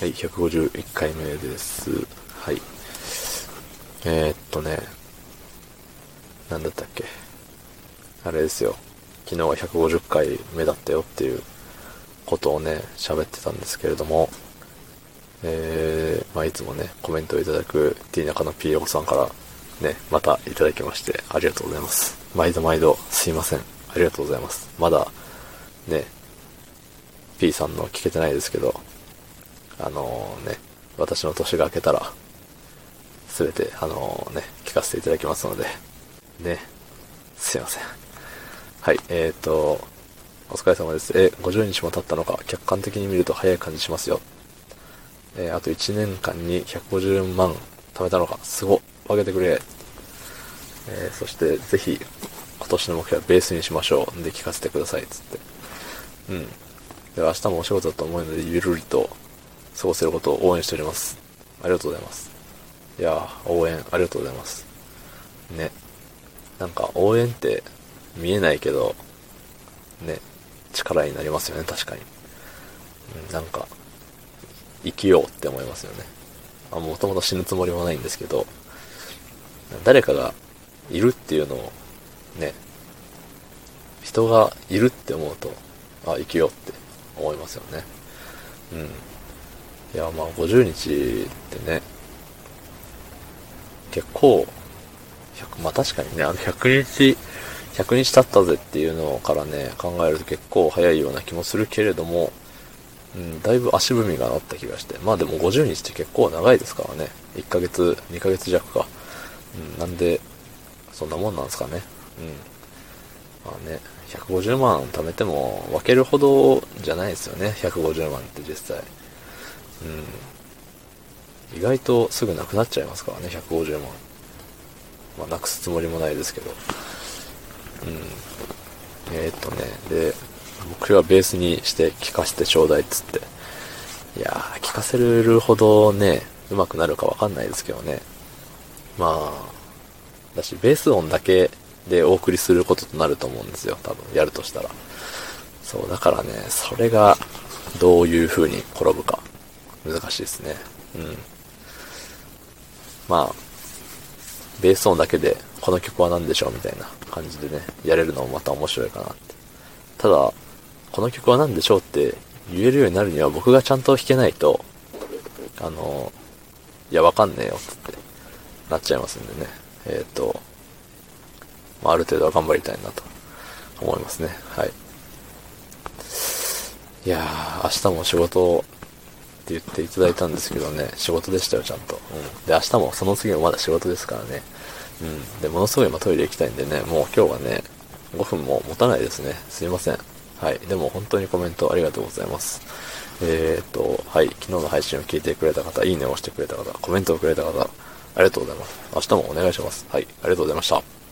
はい、151回目です。はい。えー、っとね、なんだったっけ。あれですよ。昨日は150回目だったよっていうことをね、喋ってたんですけれども、えー、まあいつもね、コメントをいただく T 中の P 横さんからね、またいただきまして、ありがとうございます。毎度毎度すいません。ありがとうございます。まだ、ね、P さんの聞けてないですけど、あのね、私の年が明けたら、すべて、あのね、聞かせていただきますので、ね、すいません。はい、えーと、お疲れ様です。え、50日も経ったのか、客観的に見ると早い感じしますよ。えーあと1年間に150万貯めたのか、すご、分けてくれ。えーそして、ぜひ、今年の目標はベースにしましょう。で、聞かせてください、つって。うん。で明日もお仕事だと思うので、ゆるりと過ごせることを応援しております。ありがとうございます。いや、応援ありがとうございます。ね。なんか応援って見えないけど、ね、力になりますよね、確かに。うんなんか、生きようって思いますよね。あ、もともと死ぬつもりもないんですけど、誰かがいるっていうのを、ね、人がいるって思うと、あ、生きようって思いますよね。うん。いや、まあ、50日ってね、結構、100まあ確かにね、あの100日、100日経ったぜっていうのからね、考えると結構早いような気もするけれども、うん、だいぶ足踏みがあった気がして。まあでも50日って結構長いですからね。1ヶ月、2ヶ月弱か。うん、なんで、そんなもんなんですかね。うん。まあね、150万貯めても分けるほどじゃないですよね。150万って実際。うん。意外とすぐなくなっちゃいますからね、150万。まあ、なくすつもりもないですけど。うん。えー、っとね、で、目標はベースにして聞かせてちょうだいっつって。いやー、聞かせるほどね、上手くなるかわかんないですけどね。まあ、だし、ベース音だけでお送りすることとなると思うんですよ。多分、やるとしたら。そう、だからね、それが、どういう風に転ぶか、難しいですね。うん。まあ、ベース音だけで、この曲は何でしょうみたいな感じでね、やれるのもまた面白いかなって。ただ、この曲は何でしょうって言えるようになるには僕がちゃんと弾けないと、あの、いや、わかんねえよ、って、なっちゃいますんでね。えっ、と、まあ、ある程度は頑張りたいなと思いますね。はい。いやー、明日も仕事って言っていただいたんですけどね、仕事でしたよ、ちゃんと。うん。で、明日もその次もまだ仕事ですからね。うん。で、ものすごい今トイレ行きたいんでね、もう今日はね、5分も持たないですね。すいません。はい。でも本当にコメントありがとうございます。えー、っと、はい。昨日の配信を聞いてくれた方、いいねを押してくれた方、コメントをくれた方、ありがとうございます。明日もお願いします。はい。ありがとうございました。